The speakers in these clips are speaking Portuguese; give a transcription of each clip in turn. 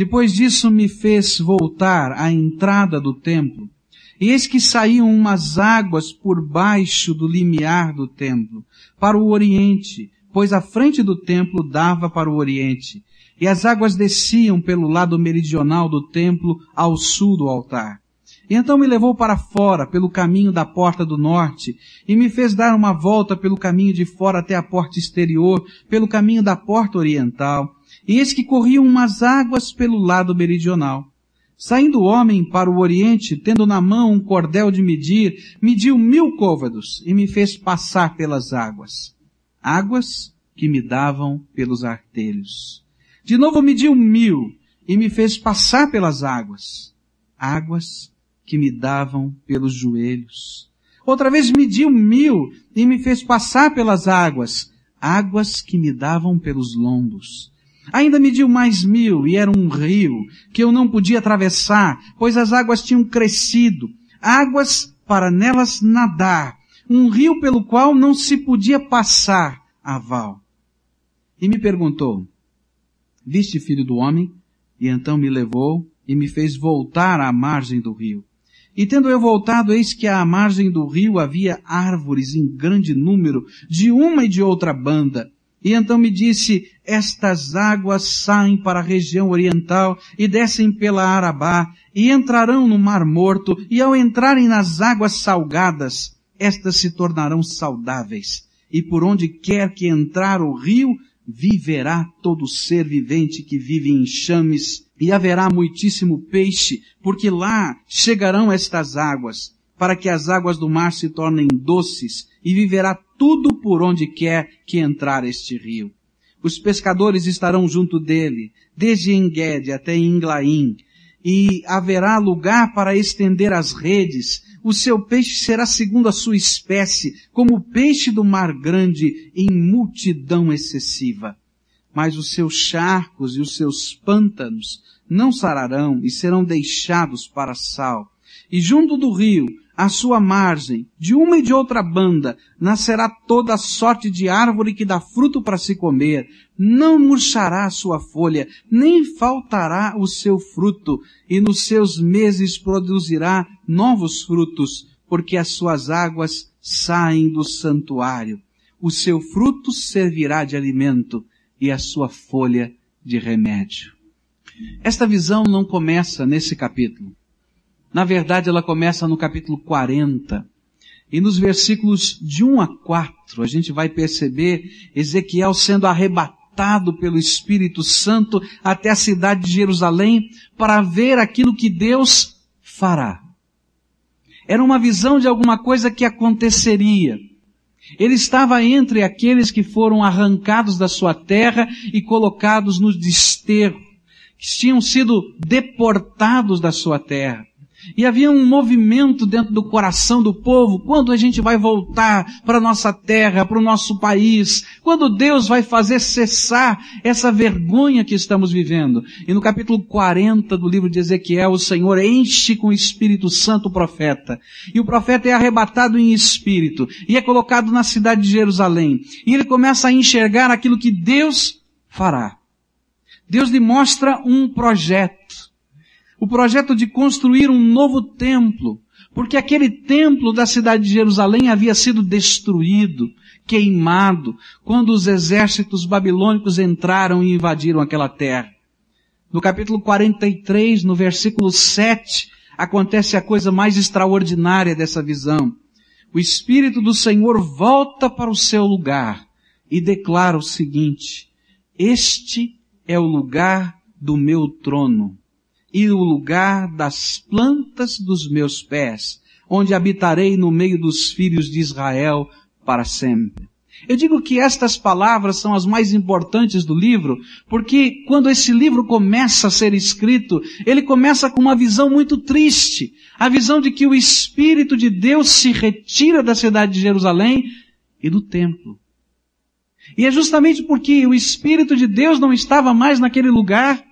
Depois disso me fez voltar à entrada do templo, e eis que saíam umas águas por baixo do limiar do templo, para o oriente, pois a frente do templo dava para o oriente, e as águas desciam pelo lado meridional do templo ao sul do altar. E então me levou para fora, pelo caminho da porta do norte, e me fez dar uma volta pelo caminho de fora até a porta exterior, pelo caminho da porta oriental, e eis que corriam umas águas pelo lado meridional. Saindo o homem para o oriente, tendo na mão um cordel de medir, mediu mil côvados e me fez passar pelas águas. Águas que me davam pelos artelhos. De novo mediu mil e me fez passar pelas águas. Águas que me davam pelos joelhos. Outra vez mediu mil e me fez passar pelas águas. Águas que me davam pelos lombos. Ainda mediu mais mil e era um rio que eu não podia atravessar, pois as águas tinham crescido. Águas para nelas nadar. Um rio pelo qual não se podia passar a val. E me perguntou, viste filho do homem? E então me levou e me fez voltar à margem do rio. E tendo eu voltado, eis que à margem do rio havia árvores em grande número, de uma e de outra banda. E então me disse, estas águas saem para a região oriental e descem pela Arabá e entrarão no Mar Morto e ao entrarem nas águas salgadas, estas se tornarão saudáveis. E por onde quer que entrar o rio, viverá todo ser vivente que vive em chames e haverá muitíssimo peixe, porque lá chegarão estas águas, para que as águas do mar se tornem doces e viverá tudo por onde quer que entrar este rio. Os pescadores estarão junto dele, desde Engede até Inglaim, e haverá lugar para estender as redes. O seu peixe será segundo a sua espécie, como o peixe do mar grande, em multidão excessiva. Mas os seus charcos e os seus pântanos não sararão e serão deixados para sal. E junto do rio à sua margem, de uma e de outra banda, nascerá toda sorte de árvore que dá fruto para se comer. Não murchará a sua folha, nem faltará o seu fruto, e nos seus meses produzirá novos frutos, porque as suas águas saem do santuário. O seu fruto servirá de alimento, e a sua folha de remédio. Esta visão não começa nesse capítulo. Na verdade, ela começa no capítulo 40. E nos versículos de 1 a 4, a gente vai perceber Ezequiel sendo arrebatado pelo Espírito Santo até a cidade de Jerusalém para ver aquilo que Deus fará. Era uma visão de alguma coisa que aconteceria. Ele estava entre aqueles que foram arrancados da sua terra e colocados no desterro, que tinham sido deportados da sua terra. E havia um movimento dentro do coração do povo, quando a gente vai voltar para a nossa terra, para o nosso país, quando Deus vai fazer cessar essa vergonha que estamos vivendo. E no capítulo 40 do livro de Ezequiel, o Senhor enche com o Espírito Santo o profeta. E o profeta é arrebatado em espírito e é colocado na cidade de Jerusalém. E ele começa a enxergar aquilo que Deus fará. Deus lhe mostra um projeto o projeto de construir um novo templo, porque aquele templo da cidade de Jerusalém havia sido destruído, queimado, quando os exércitos babilônicos entraram e invadiram aquela terra. No capítulo 43, no versículo 7, acontece a coisa mais extraordinária dessa visão. O Espírito do Senhor volta para o seu lugar e declara o seguinte, este é o lugar do meu trono e o lugar das plantas dos meus pés, onde habitarei no meio dos filhos de Israel para sempre. Eu digo que estas palavras são as mais importantes do livro, porque quando esse livro começa a ser escrito, ele começa com uma visão muito triste. A visão de que o Espírito de Deus se retira da cidade de Jerusalém e do templo. E é justamente porque o Espírito de Deus não estava mais naquele lugar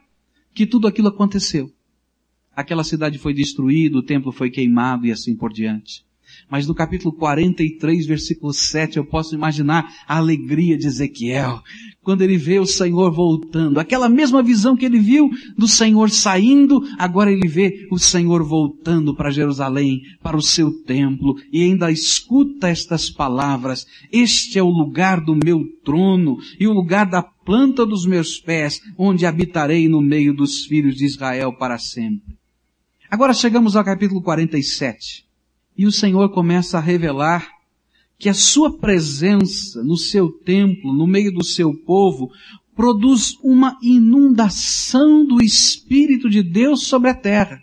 que tudo aquilo aconteceu. Aquela cidade foi destruída, o templo foi queimado e assim por diante. Mas no capítulo 43, versículo 7, eu posso imaginar a alegria de Ezequiel, quando ele vê o Senhor voltando. Aquela mesma visão que ele viu do Senhor saindo, agora ele vê o Senhor voltando para Jerusalém, para o seu templo, e ainda escuta estas palavras, este é o lugar do meu trono, e o lugar da planta dos meus pés, onde habitarei no meio dos filhos de Israel para sempre. Agora chegamos ao capítulo 47. E o Senhor começa a revelar que a sua presença no seu templo, no meio do seu povo, produz uma inundação do Espírito de Deus sobre a terra.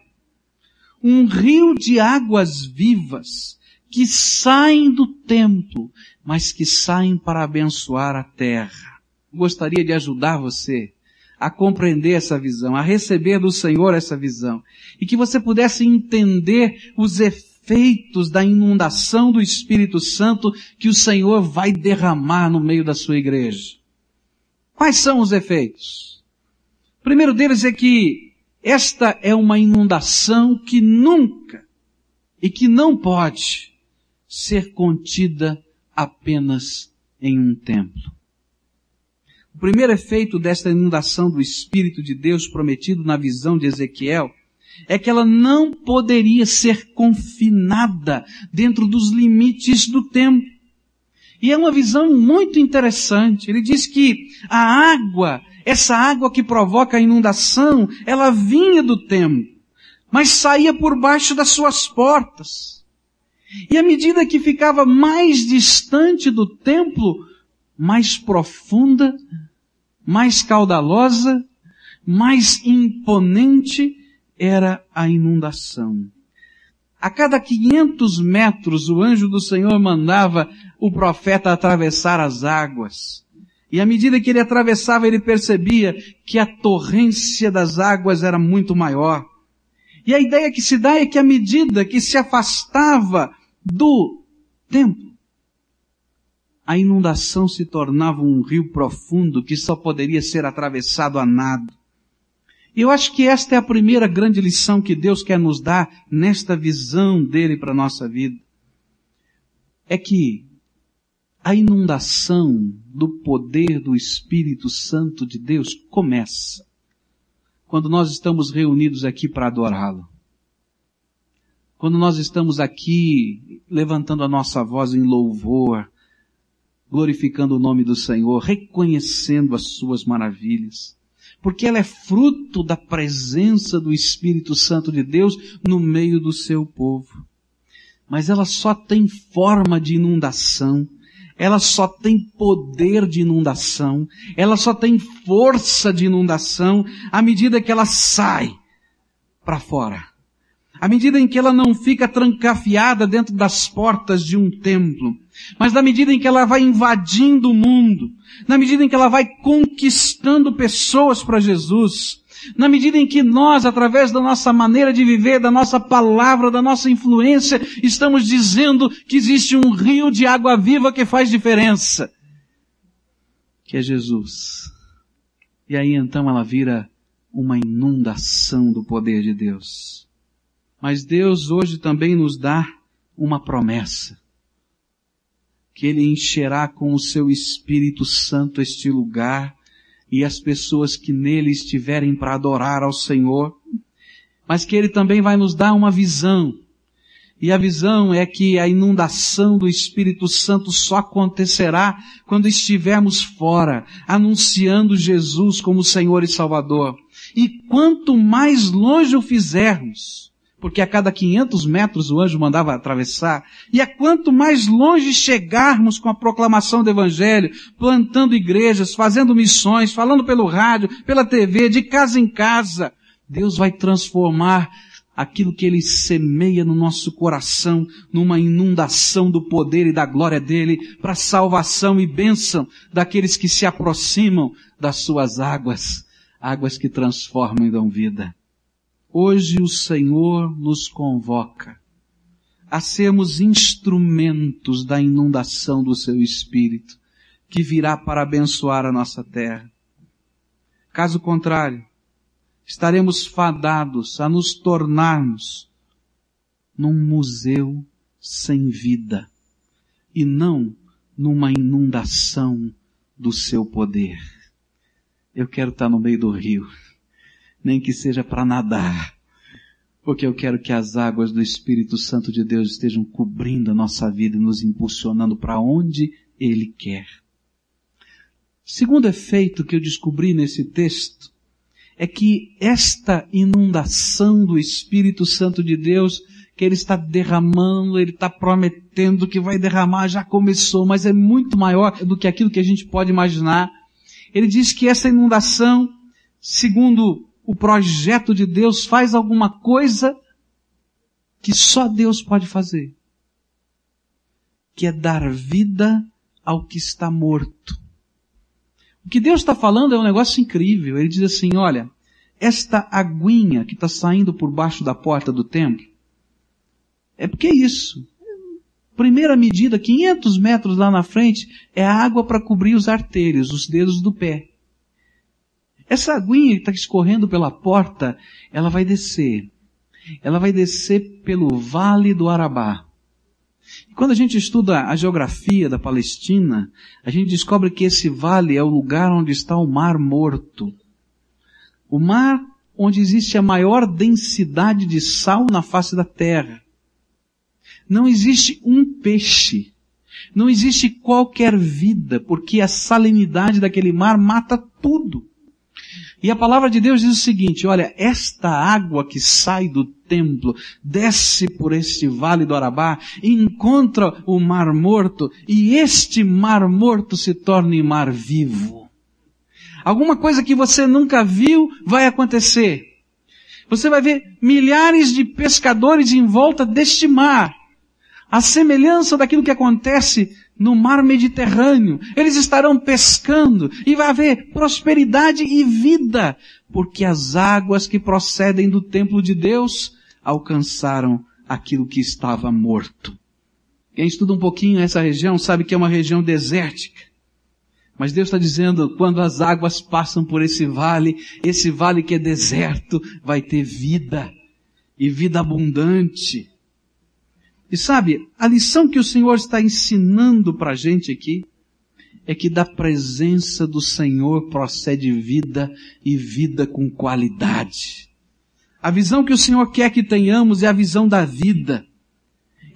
Um rio de águas vivas que saem do templo, mas que saem para abençoar a terra. Gostaria de ajudar você a compreender essa visão, a receber do Senhor essa visão, e que você pudesse entender os efeitos da inundação do Espírito Santo que o Senhor vai derramar no meio da sua igreja. Quais são os efeitos? O primeiro deles é que esta é uma inundação que nunca e que não pode ser contida apenas em um templo. O primeiro efeito desta inundação do Espírito de Deus prometido na visão de Ezequiel é que ela não poderia ser confinada dentro dos limites do tempo. E é uma visão muito interessante. Ele diz que a água, essa água que provoca a inundação, ela vinha do templo, mas saía por baixo das suas portas. E à medida que ficava mais distante do templo, mais profunda mais caudalosa, mais imponente era a inundação. A cada 500 metros o anjo do Senhor mandava o profeta atravessar as águas. E à medida que ele atravessava, ele percebia que a torrência das águas era muito maior. E a ideia que se dá é que à medida que se afastava do templo, a inundação se tornava um rio profundo que só poderia ser atravessado a nado. Eu acho que esta é a primeira grande lição que Deus quer nos dar nesta visão dele para a nossa vida. É que a inundação do poder do Espírito Santo de Deus começa quando nós estamos reunidos aqui para adorá-lo. Quando nós estamos aqui levantando a nossa voz em louvor, glorificando o nome do Senhor, reconhecendo as suas maravilhas. Porque ela é fruto da presença do Espírito Santo de Deus no meio do seu povo. Mas ela só tem forma de inundação, ela só tem poder de inundação, ela só tem força de inundação à medida que ela sai para fora à medida em que ela não fica trancafiada dentro das portas de um templo, mas na medida em que ela vai invadindo o mundo, na medida em que ela vai conquistando pessoas para Jesus, na medida em que nós, através da nossa maneira de viver, da nossa palavra, da nossa influência, estamos dizendo que existe um rio de água viva que faz diferença, que é Jesus. E aí então ela vira uma inundação do poder de Deus. Mas Deus hoje também nos dá uma promessa. Que Ele encherá com o seu Espírito Santo este lugar e as pessoas que nele estiverem para adorar ao Senhor. Mas que Ele também vai nos dar uma visão. E a visão é que a inundação do Espírito Santo só acontecerá quando estivermos fora, anunciando Jesus como Senhor e Salvador. E quanto mais longe o fizermos, porque a cada 500 metros o anjo mandava atravessar. E a quanto mais longe chegarmos com a proclamação do Evangelho, plantando igrejas, fazendo missões, falando pelo rádio, pela TV, de casa em casa, Deus vai transformar aquilo que Ele semeia no nosso coração numa inundação do poder e da glória dEle para salvação e bênção daqueles que se aproximam das suas águas, águas que transformam e dão vida. Hoje o Senhor nos convoca a sermos instrumentos da inundação do seu Espírito, que virá para abençoar a nossa terra. Caso contrário, estaremos fadados a nos tornarmos num museu sem vida e não numa inundação do seu poder. Eu quero estar no meio do rio, nem que seja para nadar, porque eu quero que as águas do Espírito Santo de Deus estejam cobrindo a nossa vida e nos impulsionando para onde Ele quer. Segundo efeito que eu descobri nesse texto é que esta inundação do Espírito Santo de Deus que ele está derramando, ele está prometendo que vai derramar, já começou, mas é muito maior do que aquilo que a gente pode imaginar. Ele diz que essa inundação, segundo o projeto de Deus, faz alguma coisa que só Deus pode fazer. Que é dar vida ao que está morto. O que Deus está falando é um negócio incrível. Ele diz assim, olha, esta aguinha que está saindo por baixo da porta do templo, é porque é isso. Primeira medida, 500 metros lá na frente, é água para cobrir os artérios, os dedos do pé. Essa aguinha que está escorrendo pela porta, ela vai descer. Ela vai descer pelo Vale do Arabá. E quando a gente estuda a geografia da Palestina, a gente descobre que esse vale é o lugar onde está o Mar Morto. O mar onde existe a maior densidade de sal na face da terra. Não existe um peixe. Não existe qualquer vida, porque a salinidade daquele mar mata tudo. E a palavra de Deus diz o seguinte, olha, esta água que sai do templo, desce por este vale do Arabá, encontra o mar morto, e este mar morto se torna em mar vivo. Alguma coisa que você nunca viu vai acontecer. Você vai ver milhares de pescadores em volta deste mar a semelhança daquilo que acontece no mar Mediterrâneo. Eles estarão pescando e vai haver prosperidade e vida, porque as águas que procedem do templo de Deus alcançaram aquilo que estava morto. Quem estuda um pouquinho essa região sabe que é uma região desértica. Mas Deus está dizendo, quando as águas passam por esse vale, esse vale que é deserto vai ter vida. E vida abundante. E sabe, a lição que o Senhor está ensinando para a gente aqui é que da presença do Senhor procede vida e vida com qualidade. A visão que o Senhor quer que tenhamos é a visão da vida.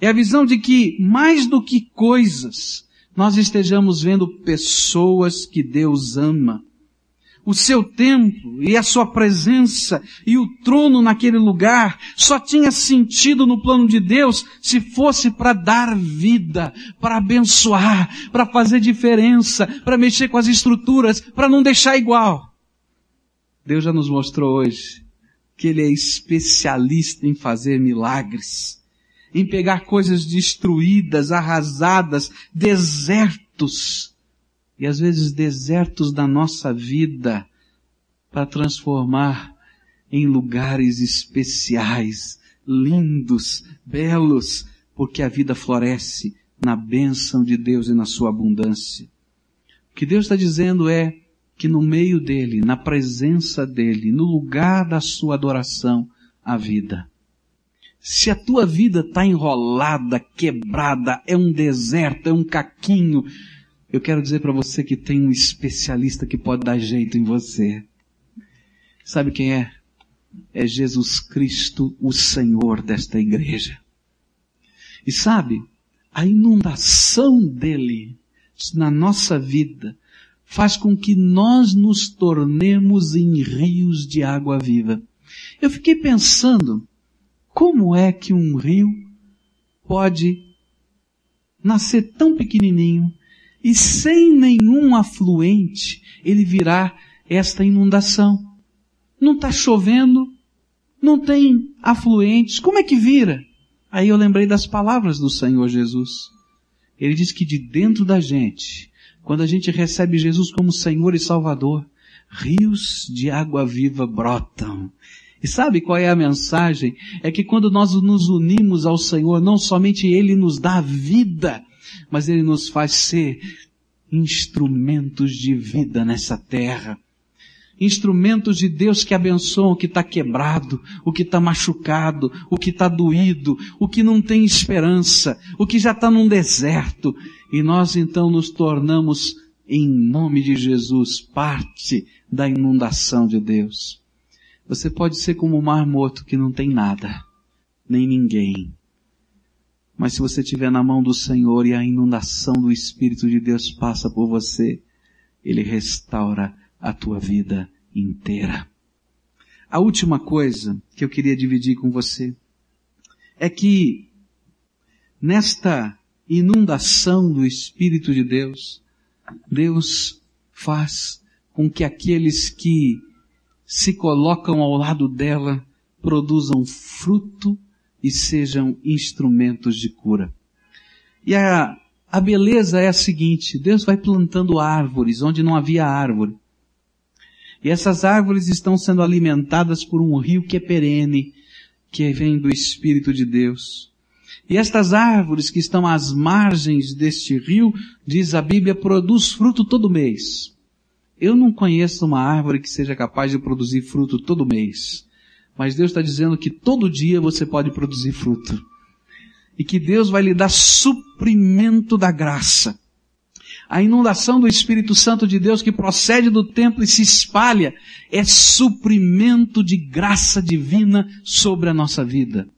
É a visão de que, mais do que coisas, nós estejamos vendo pessoas que Deus ama o seu templo e a sua presença e o trono naquele lugar só tinha sentido no plano de Deus se fosse para dar vida, para abençoar, para fazer diferença, para mexer com as estruturas, para não deixar igual. Deus já nos mostrou hoje que Ele é especialista em fazer milagres, em pegar coisas destruídas, arrasadas, desertos, e às vezes desertos da nossa vida para transformar em lugares especiais, lindos, belos, porque a vida floresce na bênção de Deus e na sua abundância. O que Deus está dizendo é que no meio dele, na presença dele, no lugar da sua adoração, há vida. Se a tua vida está enrolada, quebrada, é um deserto, é um caquinho, eu quero dizer para você que tem um especialista que pode dar jeito em você. Sabe quem é? É Jesus Cristo, o Senhor desta igreja. E sabe, a inundação dele na nossa vida faz com que nós nos tornemos em rios de água viva. Eu fiquei pensando, como é que um rio pode nascer tão pequenininho e sem nenhum afluente, ele virá esta inundação. Não está chovendo, não tem afluentes, como é que vira? Aí eu lembrei das palavras do Senhor Jesus. Ele diz que de dentro da gente, quando a gente recebe Jesus como Senhor e Salvador, rios de água viva brotam. E sabe qual é a mensagem? É que quando nós nos unimos ao Senhor, não somente Ele nos dá vida, mas Ele nos faz ser instrumentos de vida nessa terra. instrumentos de Deus que abençoam o que está quebrado, o que está machucado, o que está doído, o que não tem esperança, o que já está num deserto. E nós então nos tornamos, em nome de Jesus, parte da inundação de Deus. Você pode ser como o mar morto que não tem nada, nem ninguém. Mas se você estiver na mão do Senhor e a inundação do Espírito de Deus passa por você, Ele restaura a tua vida inteira. A última coisa que eu queria dividir com você é que nesta inundação do Espírito de Deus, Deus faz com que aqueles que se colocam ao lado dela produzam fruto e sejam instrumentos de cura. E a, a beleza é a seguinte, Deus vai plantando árvores onde não havia árvore. E essas árvores estão sendo alimentadas por um rio que é perene, que vem do Espírito de Deus. E estas árvores que estão às margens deste rio, diz a Bíblia, produz fruto todo mês. Eu não conheço uma árvore que seja capaz de produzir fruto todo mês. Mas Deus está dizendo que todo dia você pode produzir fruto. E que Deus vai lhe dar suprimento da graça a inundação do Espírito Santo de Deus que procede do templo e se espalha é suprimento de graça divina sobre a nossa vida.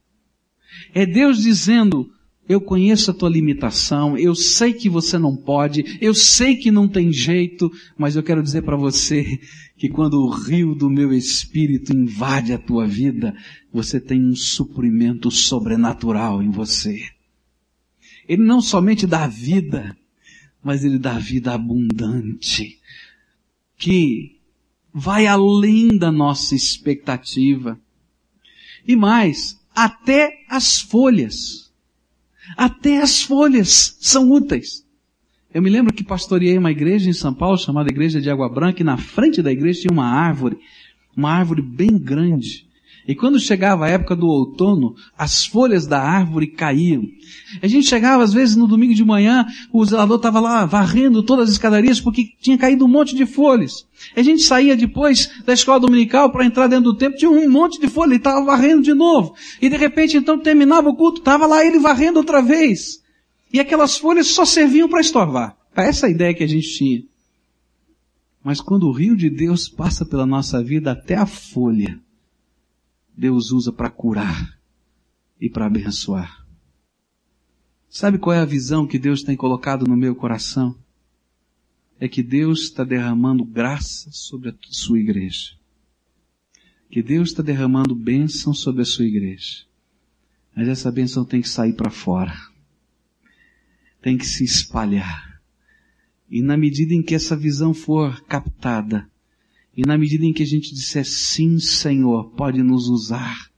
É Deus dizendo, eu conheço a tua limitação, eu sei que você não pode, eu sei que não tem jeito, mas eu quero dizer para você que quando o rio do meu espírito invade a tua vida, você tem um suprimento sobrenatural em você. Ele não somente dá vida, mas Ele dá vida abundante, que vai além da nossa expectativa. E mais, até as folhas, até as folhas são úteis. Eu me lembro que pastoreei uma igreja em São Paulo chamada Igreja de Água Branca e na frente da igreja tinha uma árvore, uma árvore bem grande. E quando chegava a época do outono, as folhas da árvore caíam. A gente chegava às vezes no domingo de manhã, o zelador estava lá varrendo todas as escadarias porque tinha caído um monte de folhas. A gente saía depois da escola dominical para entrar dentro do templo, tinha um monte de folhas, ele estava varrendo de novo. E de repente então terminava o culto, estava lá ele varrendo outra vez. E aquelas folhas só serviam para estorvar. Essa é a ideia que a gente tinha. Mas quando o rio de Deus passa pela nossa vida, até a folha Deus usa para curar e para abençoar. Sabe qual é a visão que Deus tem colocado no meu coração? É que Deus está derramando graça sobre a sua igreja. Que Deus está derramando bênção sobre a sua igreja. Mas essa bênção tem que sair para fora. Tem que se espalhar. E na medida em que essa visão for captada, e na medida em que a gente disser sim, Senhor, pode nos usar,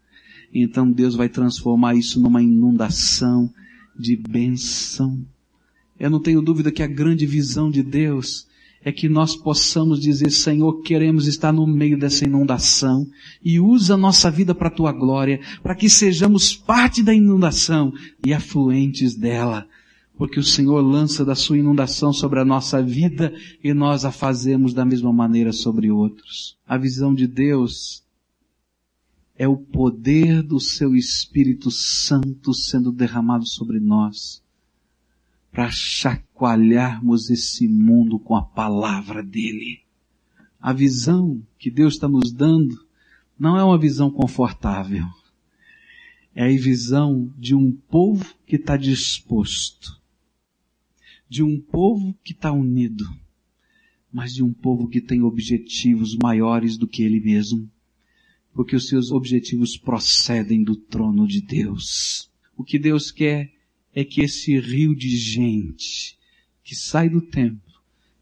então Deus vai transformar isso numa inundação de bênção. Eu não tenho dúvida que a grande visão de Deus é que nós possamos dizer, Senhor, queremos estar no meio dessa inundação e usa a nossa vida para a tua glória, para que sejamos parte da inundação e afluentes dela porque o Senhor lança da sua inundação sobre a nossa vida e nós a fazemos da mesma maneira sobre outros. A visão de Deus é o poder do seu Espírito Santo sendo derramado sobre nós para chacoalharmos esse mundo com a palavra dele. A visão que Deus está nos dando não é uma visão confortável. É a visão de um povo que está disposto de um povo que está unido, mas de um povo que tem objetivos maiores do que ele mesmo, porque os seus objetivos procedem do trono de Deus. O que Deus quer é que esse rio de gente que sai do templo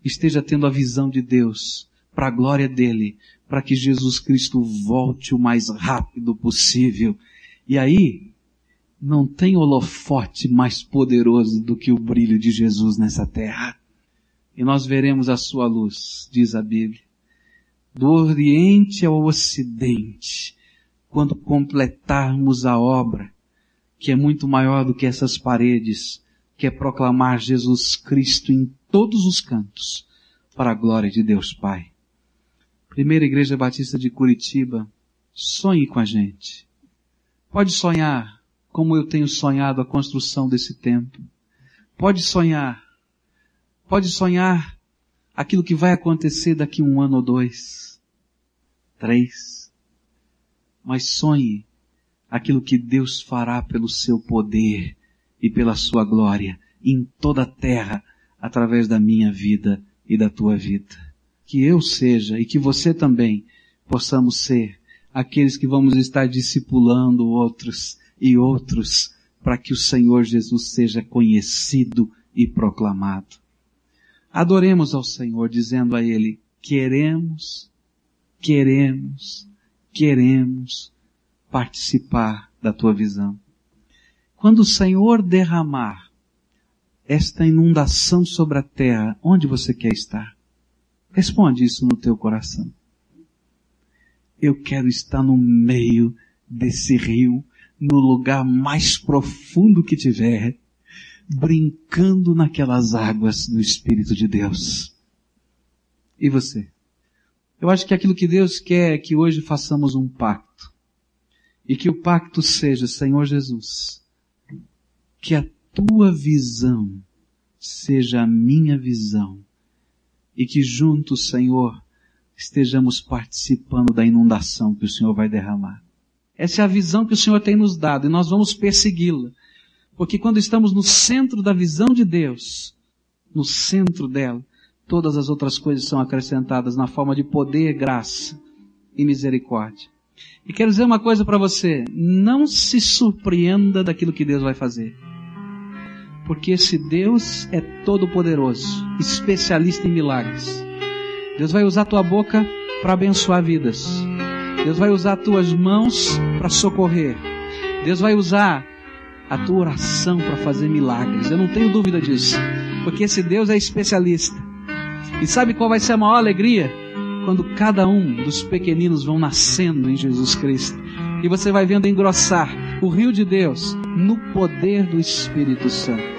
esteja tendo a visão de Deus para a glória dele, para que Jesus Cristo volte o mais rápido possível. E aí, não tem holofote mais poderoso do que o brilho de Jesus nessa terra. E nós veremos a sua luz, diz a Bíblia, do Oriente ao Ocidente, quando completarmos a obra, que é muito maior do que essas paredes, que é proclamar Jesus Cristo em todos os cantos, para a glória de Deus Pai. Primeira Igreja Batista de Curitiba, sonhe com a gente. Pode sonhar como eu tenho sonhado a construção desse templo. Pode sonhar. Pode sonhar aquilo que vai acontecer daqui um ano ou dois, três. Mas sonhe aquilo que Deus fará pelo seu poder e pela sua glória em toda a terra através da minha vida e da tua vida. Que eu seja e que você também possamos ser aqueles que vamos estar discipulando outros e outros para que o Senhor Jesus seja conhecido e proclamado. Adoremos ao Senhor dizendo a Ele, queremos, queremos, queremos participar da tua visão. Quando o Senhor derramar esta inundação sobre a terra, onde você quer estar? Responde isso no teu coração. Eu quero estar no meio desse rio, no lugar mais profundo que tiver, brincando naquelas águas do Espírito de Deus. E você? Eu acho que aquilo que Deus quer é que hoje façamos um pacto. E que o pacto seja, Senhor Jesus, que a tua visão seja a minha visão. E que juntos, Senhor, estejamos participando da inundação que o Senhor vai derramar. Essa é a visão que o Senhor tem nos dado e nós vamos persegui-la. Porque quando estamos no centro da visão de Deus, no centro dela, todas as outras coisas são acrescentadas na forma de poder, graça e misericórdia. E quero dizer uma coisa para você, não se surpreenda daquilo que Deus vai fazer. Porque esse Deus é todo poderoso, especialista em milagres. Deus vai usar tua boca para abençoar vidas. Deus vai usar tuas mãos para socorrer. Deus vai usar a tua oração para fazer milagres. Eu não tenho dúvida disso. Porque esse Deus é especialista. E sabe qual vai ser a maior alegria? Quando cada um dos pequeninos vão nascendo em Jesus Cristo. E você vai vendo engrossar o rio de Deus no poder do Espírito Santo.